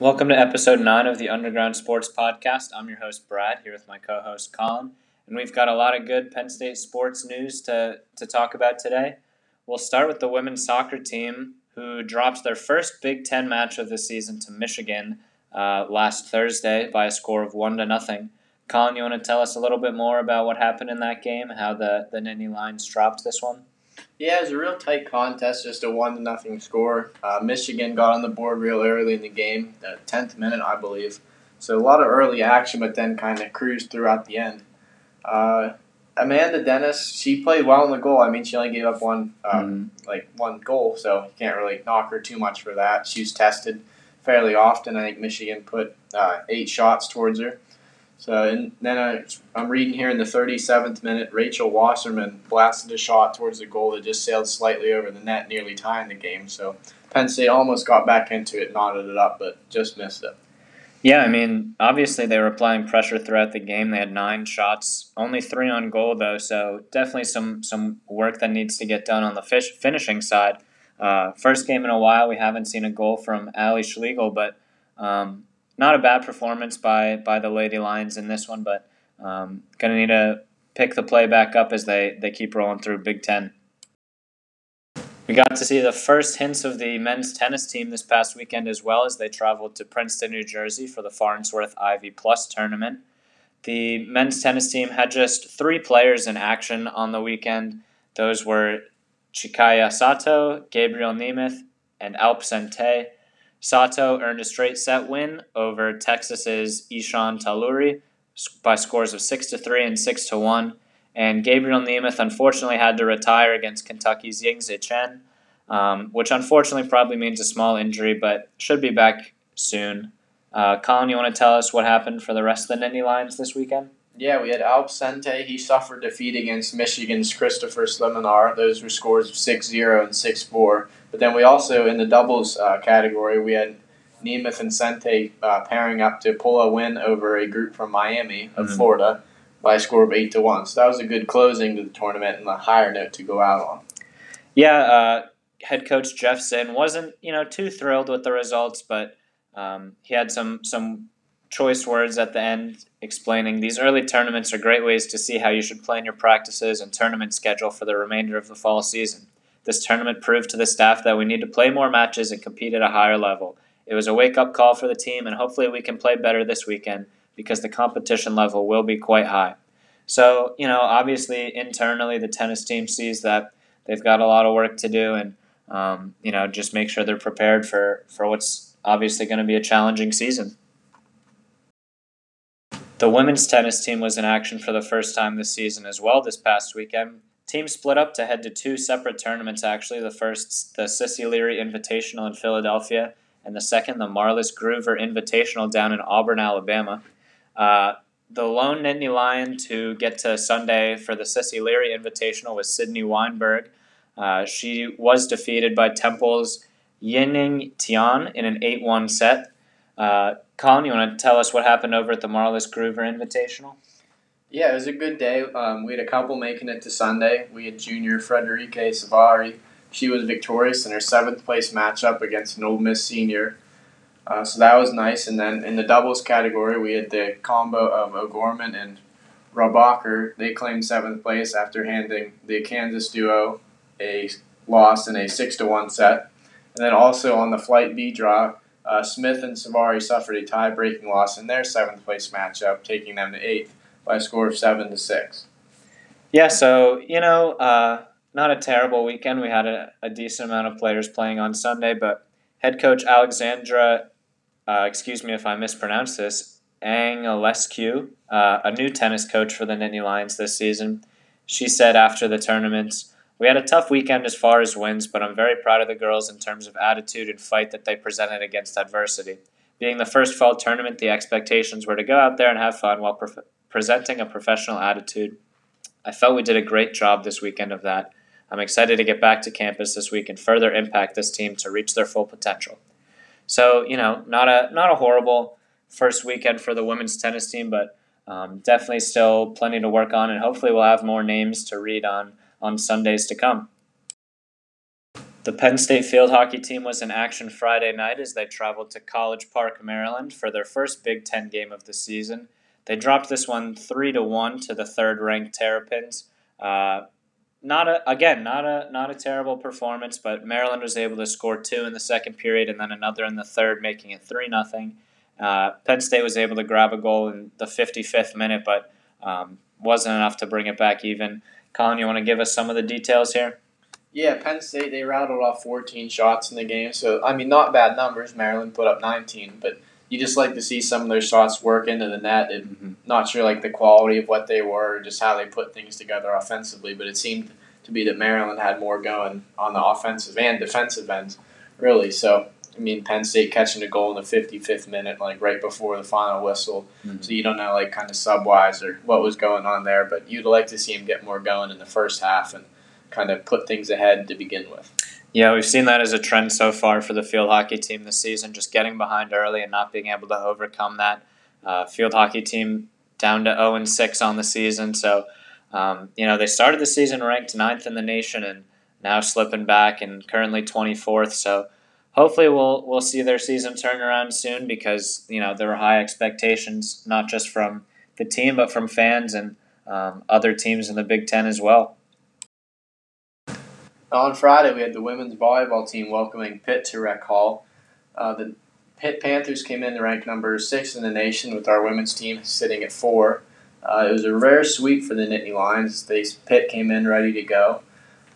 Welcome to episode 9 of the Underground Sports Podcast. I'm your host, Brad, here with my co host, Colin. And we've got a lot of good Penn State sports news to, to talk about today. We'll start with the women's soccer team, who dropped their first Big Ten match of the season to Michigan uh, last Thursday by a score of 1 to nothing. Colin, you want to tell us a little bit more about what happened in that game, how the, the Nittany Lions dropped this one? Yeah, it was a real tight contest, just a one to nothing score. Uh, Michigan got on the board real early in the game, the tenth minute, I believe. So a lot of early action, but then kind of cruised throughout the end. Uh, Amanda Dennis, she played well in the goal. I mean, she only gave up one, um, mm. like one goal, so you can't really knock her too much for that. She was tested fairly often. I think Michigan put uh, eight shots towards her. So and then I, I'm reading here in the 37th minute, Rachel Wasserman blasted a shot towards the goal that just sailed slightly over the net, nearly tying the game. So Penn State almost got back into it, knotted it up, but just missed it. Yeah, I mean, obviously they were applying pressure throughout the game. They had nine shots, only three on goal though, so definitely some some work that needs to get done on the fish, finishing side. Uh, first game in a while, we haven't seen a goal from Ali Schlegel, but um, not a bad performance by by the Lady Lions in this one, but um, gonna need to pick the play back up as they they keep rolling through Big Ten. We got to see the first hints of the men's tennis team this past weekend as well as they traveled to Princeton, New Jersey for the Farnsworth Ivy Plus tournament. The men's tennis team had just three players in action on the weekend. Those were Chikaya Sato, Gabriel Nemeth, and Alp Sente. Sato earned a straight set win over Texas's Ishan Taluri by scores of 6 to 3 and 6 to 1. And Gabriel Nemeth unfortunately had to retire against Kentucky's Yingzi Chen, um, which unfortunately probably means a small injury, but should be back soon. Uh, Colin, you want to tell us what happened for the rest of the Nittany Lions this weekend? Yeah, we had Alp Sente. He suffered defeat against Michigan's Christopher Sliminar. Those were scores of 6 0 and 6 4. But then we also, in the doubles uh, category, we had Nemeth and Sente uh, pairing up to pull a win over a group from Miami of mm-hmm. Florida by a score of 8 to 1. So that was a good closing to the tournament and a higher note to go out on. Yeah, uh, head coach Jeff Zinn wasn't, you know, too thrilled with the results, but um, he had some some choice words at the end explaining these early tournaments are great ways to see how you should plan your practices and tournament schedule for the remainder of the fall season. This tournament proved to the staff that we need to play more matches and compete at a higher level. It was a wake up call for the team, and hopefully we can play better this weekend because the competition level will be quite high. So, you know, obviously internally, the tennis team sees that they've got a lot of work to do, and, um, you know, just make sure they're prepared for, for what's obviously going to be a challenging season. The women's tennis team was in action for the first time this season as well this past weekend. Teams split up to head to two separate tournaments, actually. The first, the Cissie Leary Invitational in Philadelphia, and the second, the Marlis Groover Invitational down in Auburn, Alabama. Uh, the lone Nittany Lion to get to Sunday for the Cissie Leary Invitational was Sydney Weinberg. Uh, she was defeated by Temple's Yining Tian in an 8 1 set. Uh, Colin, you want to tell us what happened over at the Marlis Groover Invitational? Yeah, it was a good day. Um, we had a couple making it to Sunday. We had junior Frederique Savari. She was victorious in her seventh place matchup against an Ole Miss senior. Uh, so that was nice. And then in the doubles category, we had the combo of O'Gorman and Robacher. They claimed seventh place after handing the Kansas duo a loss in a six to one set. And then also on the flight B draw, uh, Smith and Savari suffered a tie-breaking loss in their seventh place matchup, taking them to eighth by a score of seven to six. Yeah, so you know, uh, not a terrible weekend. We had a, a, decent amount of players playing on Sunday, but head coach Alexandra, uh, excuse me if I mispronounce this, Anghelescu, uh, a new tennis coach for the Nittany Lions this season, she said after the tournament, we had a tough weekend as far as wins, but I'm very proud of the girls in terms of attitude and fight that they presented against adversity. Being the first fall tournament, the expectations were to go out there and have fun while presenting a professional attitude. I felt we did a great job this weekend of that. I'm excited to get back to campus this week and further impact this team to reach their full potential. So, you know, not a not a horrible first weekend for the women's tennis team, but um, definitely still plenty to work on, and hopefully we'll have more names to read on on Sundays to come. The Penn State field hockey team was in action Friday night as they traveled to College Park, Maryland for their first Big Ten game of the season. They dropped this one three to one to the third-ranked Terrapins. Uh, not a again not a not a terrible performance, but Maryland was able to score two in the second period and then another in the third, making it three nothing. Uh, Penn State was able to grab a goal in the 55th minute, but um, wasn't enough to bring it back even. Colin, you want to give us some of the details here? Yeah, Penn State they rattled off 14 shots in the game, so I mean not bad numbers. Maryland put up 19, but you just like to see some of their shots work into the net. And mm-hmm. Not sure like the quality of what they were, just how they put things together offensively, but it seemed to be that Maryland had more going on the offensive and defensive ends, really. So I mean, Penn State catching a goal in the 55th minute, like right before the final whistle. Mm-hmm. So you don't know, like, kind of subwise or what was going on there. But you'd like to see him get more going in the first half and kind of put things ahead to begin with. Yeah, we've seen that as a trend so far for the field hockey team this season, just getting behind early and not being able to overcome that. Uh, field hockey team down to 0 and 6 on the season. So, um, you know, they started the season ranked ninth in the nation and now slipping back and currently 24th. So, hopefully we'll we'll see their season turn around soon because you know there were high expectations not just from the team but from fans and um, other teams in the Big Ten as well. On Friday, we had the women's volleyball team welcoming Pitt to Rec Hall. Uh, the Pitt Panthers came in to rank number six in the nation, with our women's team sitting at four. Uh, it was a rare sweep for the Nittany Lions. They Pitt came in ready to go.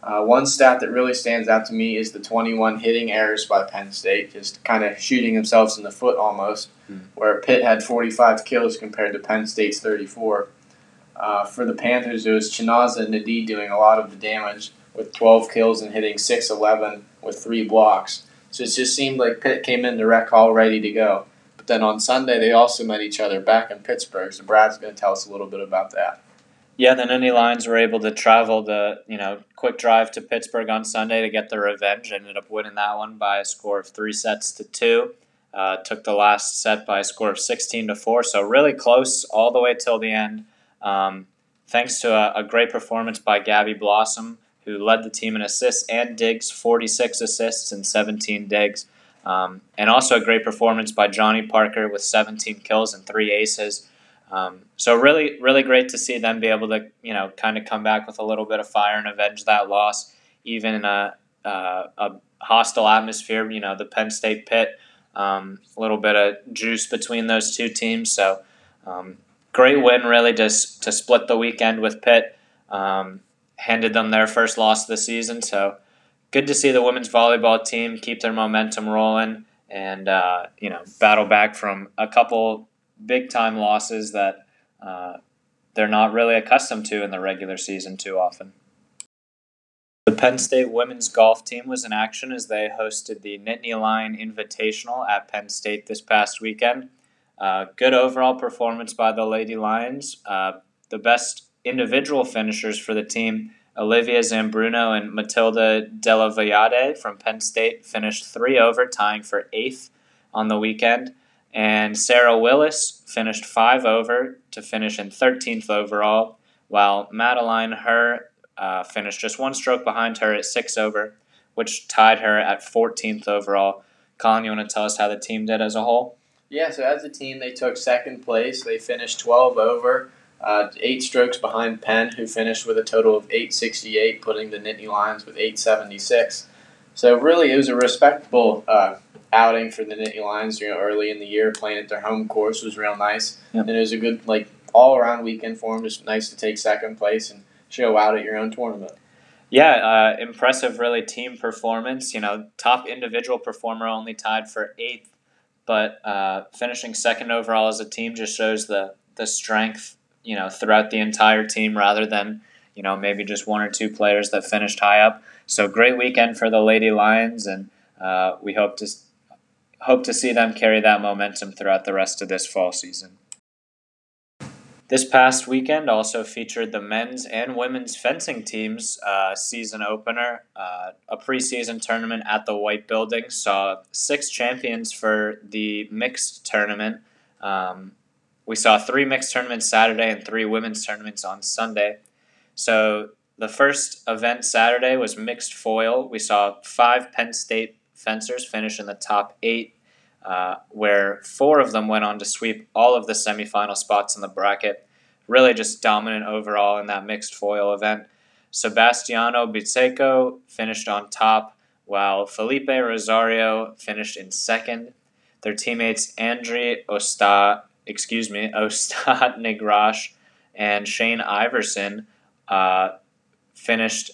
Uh, one stat that really stands out to me is the 21 hitting errors by Penn State, just kind of shooting themselves in the foot almost, mm. where Pitt had 45 kills compared to Penn State's 34. Uh, for the Panthers, it was Chinaza Ndee doing a lot of the damage with 12 kills and hitting 611 with three blocks. So it just seemed like Pitt came into rec hall ready to go. But then on Sunday, they also met each other back in Pittsburgh. So Brad's going to tell us a little bit about that. Yeah, the Nittany Lions were able to travel the you know quick drive to Pittsburgh on Sunday to get their revenge. Ended up winning that one by a score of three sets to two. Uh, took the last set by a score of sixteen to four. So really close all the way till the end. Um, thanks to a, a, great performance by Gabby Blossom, who led the team in assists and digs, forty six assists and seventeen digs. Um, and also a great performance by Jonni Parker with 17 kills and three aces. Um, so really, really great to see them be able to, you know, kind of come back with a little bit of fire and avenge that loss, even in a, a, a hostile atmosphere. You know, the Penn State Pitt, um, a little bit of juice between those two teams. So um, great win, really, to to split the weekend with Pitt. Handed them their first loss of the season. So good to see the women's volleyball team keep their momentum rolling and uh, you know battle back from a couple big time losses that uh, they're not really accustomed to in the regular season too often. The Penn State women's golf team was in action as they hosted the Nittany Lion Invitational at Penn State this past weekend. Uh, good overall performance by the Lady Lions. Uh, the best individual finishers for the team, Olivia Zambruno and Matilda Della Vallade from Penn State, finished three over, tying for eighth on the weekend. And Sarah Willis finished five over to finish in 13th overall, while Madeline Her uh, finished just one stroke behind her at six over, which tied her at 14th overall. Colin, you want to tell us how the team did as a whole? Yeah, so as a team, they took second place. They finished 12 over, uh, eight strokes behind Penn, who finished with a total of 868, putting the Nittany Lions with 876. So really, it was a respectable uh, outing for the Nittany Lions. You know, early in the year, playing at their home course was real nice, yep. and it was a good like all around weekend for them. Just nice to take second place and show out at your own tournament. Yeah, uh, impressive, really team performance. You know, top individual performer only tied for eighth, but uh, finishing second overall as a team just shows the the strength. You know, throughout the entire team rather than you know maybe just one or two players that finished high up. So great weekend for the Lady Lions, and uh, we hope to hope to see them carry that momentum throughout the rest of this fall season. This past weekend also featured the men's and women's fencing teams' uh, season opener. Uh, a preseason tournament at the White Building saw six champions for the mixed tournament. Um, we saw three mixed tournaments Saturday and three women's tournaments on Sunday. So the first event Saturday was mixed foil. We saw five Penn State fencers finish in the top eight, uh, where four of them went on to sweep all of the semifinal spots in the bracket. Really just dominant overall in that mixed foil event. Sebastiano Bicego finished on top, while Felipe Rosario finished in second. Their teammates Andre Ostad, excuse me, Ostad Negrash and Shane Iverson uh, finished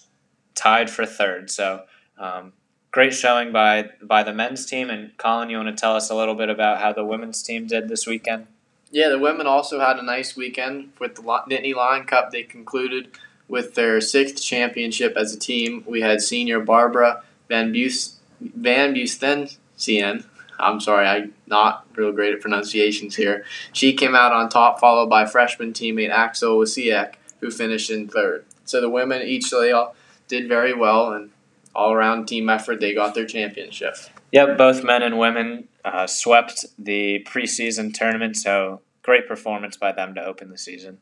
tied for third. So um, great showing by by the men's team. And Colin, you want to tell us a little bit about how the women's team did this weekend? Yeah, the women also had a nice weekend with the Nittany Lion Cup. They concluded with their sixth championship as a team. We had senior Barbara Van Bus Van Bustensian. I'm sorry, I'm not real great at pronunciations here. She came out on top, followed by freshman teammate Axel Wasiek, who finished in third. So the women each they all did very well, and all around team effort, they got their championship. Yep, both men and women uh, swept the preseason tournament, so great performance by them to open the season.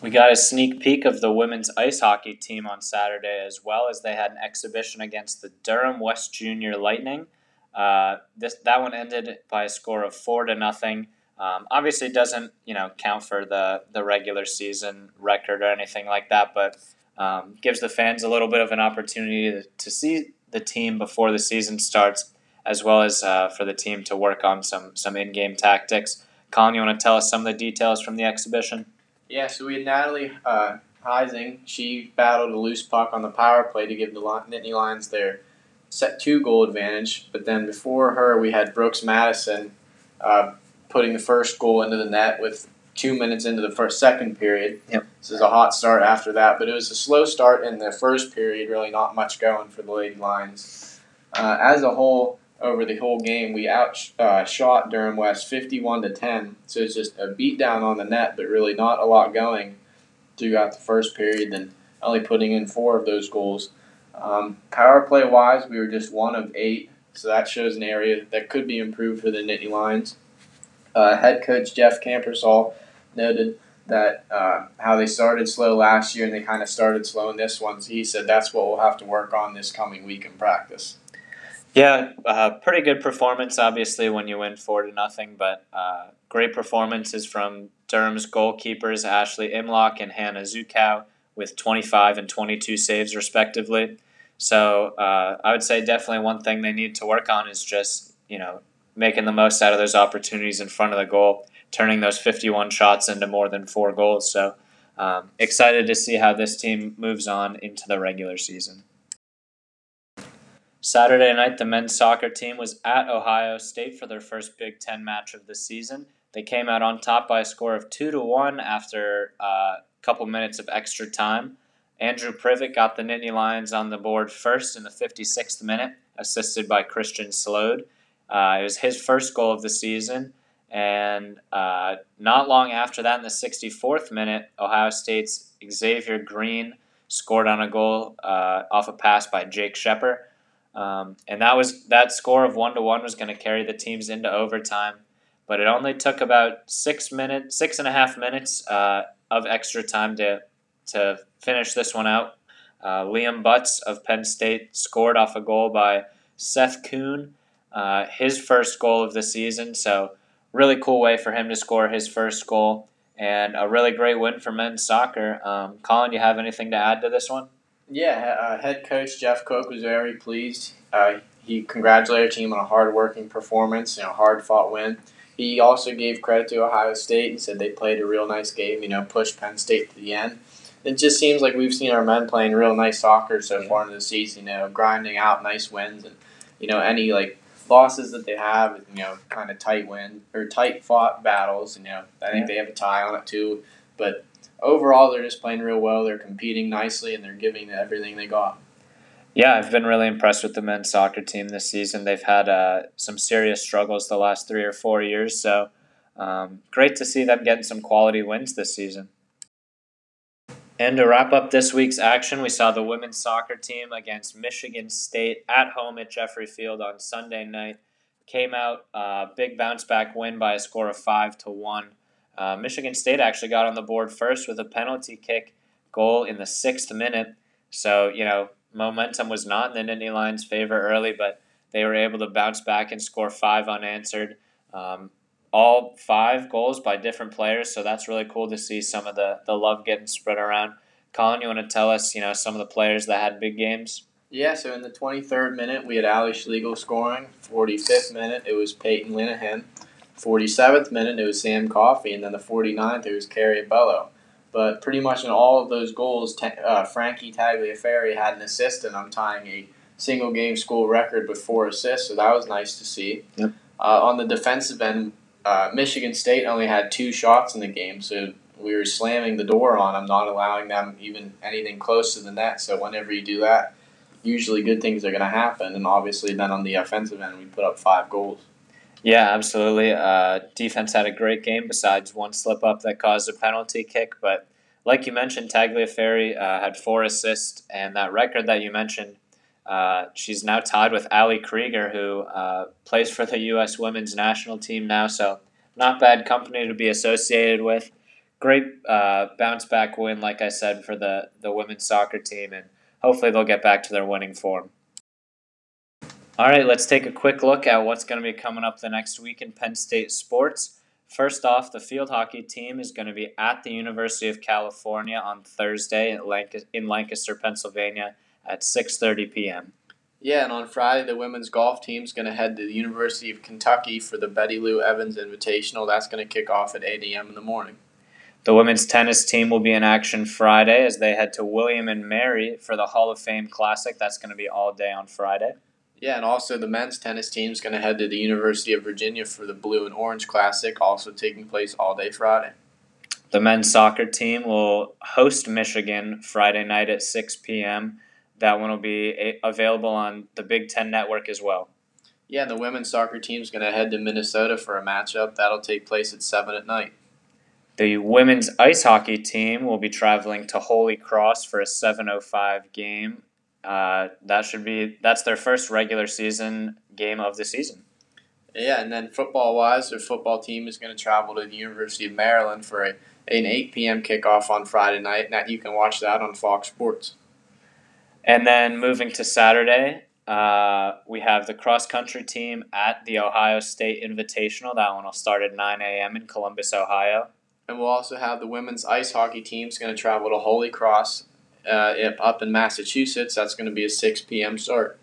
We got a sneak peek of the women's ice hockey team on Saturday as well as they had an exhibition against the Durham West Junior Lightning. Uh, this that one ended by a score of four to nothing. Um, obviously, doesn't you know count for the the regular season record or anything like that, but um, gives the fans a little bit of an opportunity to, to see the team before the season starts, as well as uh, for the team to work on some some in game tactics. Colin, you want to tell us some of the details from the exhibition? Yeah, so we had Natalie uh, Heising. She battled a loose puck on the power play to give the Nittany Lions their set two goal advantage. But then before her, we had Brooks Madison uh, putting the first goal into the net with two minutes into the first second period. Yep. This is a hot start after that, but it was a slow start in the first period. Really, not much going for the Lady Lions. Uh, as a whole, over the whole game, we outshot uh, Durham West fifty-one to ten. So it's just a beat down on the net, but really not a lot going throughout the first period. Then only putting in four of those goals. Um, power play wise, we were just one of eight, so that shows an area that could be improved for the Nittany Lions. Uh, head coach Jeff Kampersal noted that uh, how they started slow last year and they kind of started slow in this one. So he said that's what we'll have to work on this coming week in practice. Yeah, uh, pretty good performance. Obviously, when you win four to nothing, but uh, great performances from Durham's goalkeepers Ashley Imlock and Hannah Zukow with 25 and 22 saves respectively. So uh, I would say definitely one thing they need to work on is just you know making the most out of those opportunities in front of the goal, turning those 51 shots into more than four goals. So um, excited to see how this team moves on into the regular season. Saturday night, the men's soccer team was at Ohio State for their first Big Ten match of the season. They came out on top by a score of two to one after uh, a couple minutes of extra time. Andrew Privet got the Nittany Lions on the board first in the 56th minute, assisted by Christian Slode. Uh, it was his first goal of the season. And uh, not long after that, in the 64th minute, Ohio State's Xavier Green scored on a goal uh, off a pass by Jake Shepard. Um, and that was that score of one to one was going to carry the teams into overtime, but it only took about six minutes, six and a half minutes uh, of extra time to to finish this one out. Uh, Liam Butts of Penn State scored off a goal by Seth Kuhn, uh, his first goal of the season. So really cool way for him to score his first goal, and a really great win for men's soccer. Um, Colin, you have anything to add to this one? Yeah, uh, head coach Jeff Cook was very pleased. Uh, he congratulated our team on a hard-working performance, you know, hard-fought win. He also gave credit to Ohio State and said they played a real nice game. You know, pushed Penn State to the end. It just seems like we've seen our men playing real nice soccer so far in the season. You know, grinding out nice wins, and you know any like losses that they have, you know, kind of tight win or tight fought battles. You know, I think yeah. they have a tie on it too. But overall, they're just playing real well. They're competing nicely, and they're giving everything they got. Yeah, I've been really impressed with the men's soccer team this season. They've had uh, some serious struggles the last three or four years, so um, great to see them getting some quality wins this season. And to wrap up this week's action, we saw the women's soccer team against Michigan State at home at Jeffrey Field on Sunday night. Came out a uh, big bounce back win by a score of five to one. Uh, Michigan State actually got on the board first with a penalty kick goal in the sixth minute. So, you know, momentum was not in the Nittany Lions' favor early, but they were able to bounce back and score five unanswered. Um, all five goals by different players, so that's really cool to see some of the, the love getting spread around. Colin, you want to tell us, you know, some of the players that had big games? Yeah, so in the 23rd minute, we had Ali Schlegel scoring. 45th minute, it was Peyton Linehan. 47th minute, it was Sam Coffey. And then the 49th, it was Kerry Abello. But pretty much in all of those goals, uh, Frankie Tagliaferri had an assist, and I'm tying a single game school record with four assists, so that was nice to see. Yep. Uh, on the defensive end, uh, Michigan State only had two shots in the game, so we were slamming the door on them, not allowing them even anything close to the net. So whenever you do that, usually good things are going to happen. And obviously, then on the offensive end, we put up five goals. Yeah, absolutely. Uh, defense had a great game besides one slip up that caused a penalty kick. But like you mentioned, Tagliaferri uh, had four assists, and that record that you mentioned, uh, she's now tied with Ali Krieger, who uh, plays for the U.S. women's national team now. So, not bad company to be associated with. Great uh, bounce back win, like I said, for the, the women's soccer team, and hopefully they'll get back to their winning form. All right, let's take a quick look at what's going to be coming up the next week in Penn State sports. First off, the field hockey team is going to be at the University of California on Thursday in Lancaster, Pennsylvania at 6:30 p.m. Yeah, and on Friday, the women's golf team is going to head to the University of Kentucky for the Betty Lou Evans Invitational. That's going to kick off at 8 a.m. in the morning. The women's tennis team will be in action Friday as they head to William and Mary for the Hall of Fame Classic. That's going to be all day on Friday. Yeah, and also the men's tennis team is going to head to the University of Virginia for the Blue and Orange Classic, also taking place all day Friday. The men's soccer team will host Michigan Friday night at 6 p.m. That one will be available on the Big Ten Network as well. Yeah, the women's soccer team is going to head to Minnesota for a matchup. That'll take place at 7 at night. The women's ice hockey team will be traveling to Holy Cross for a 7:05 game uh, that should be that's their first regular season game of the season. Yeah, and then football wise, their football team is going to travel to the University of Maryland for a, an 8 p.m. kickoff on Friday night. Now you can watch that on Fox Sports. And then moving to Saturday, uh, we have the cross country team at the Ohio State Invitational. That one will start at 9 a.m. in Columbus, Ohio. And we'll also have the women's ice hockey team is going to travel to Holy Cross uh, up in Massachusetts. That's going to be a 6 p.m. start.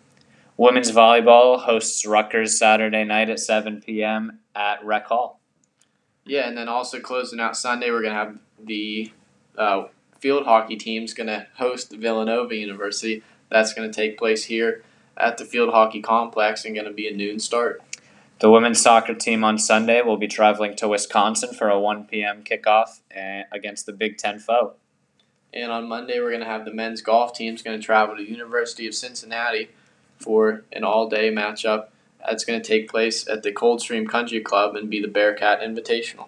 Women's volleyball hosts Rutgers Saturday night at 7 p.m. at Rec Hall. Yeah, and then also closing out Sunday, we're going to have the uh, field hockey team is going to host Villanova University. That's going to take place here at the field hockey complex and going to be a noon start. The women's soccer team on Sunday will be traveling to Wisconsin for a 1 p.m. kickoff eh, against the Big Ten foe. And on Monday, we're going to have the men's golf team is going to travel to the University of Cincinnati for an all-day matchup. That's going to take place at the Coldstream Country Club and be the Bearcat Invitational.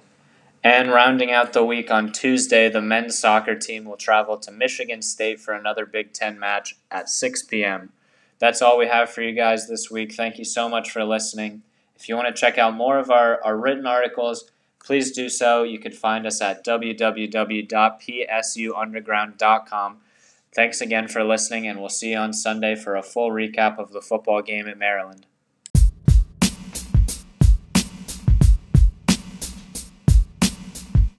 And rounding out the week on Tuesday, the men's soccer team will travel to Michigan State for another Big Ten match at 6 p.m. That's all we have for you guys this week. Thank you so much for listening. If you want to check out more of our, our written articles, please do so. You can find us at www.psuunderground.com. Thanks again for listening, and we'll see you on Sunday for a full recap of the football game at Maryland.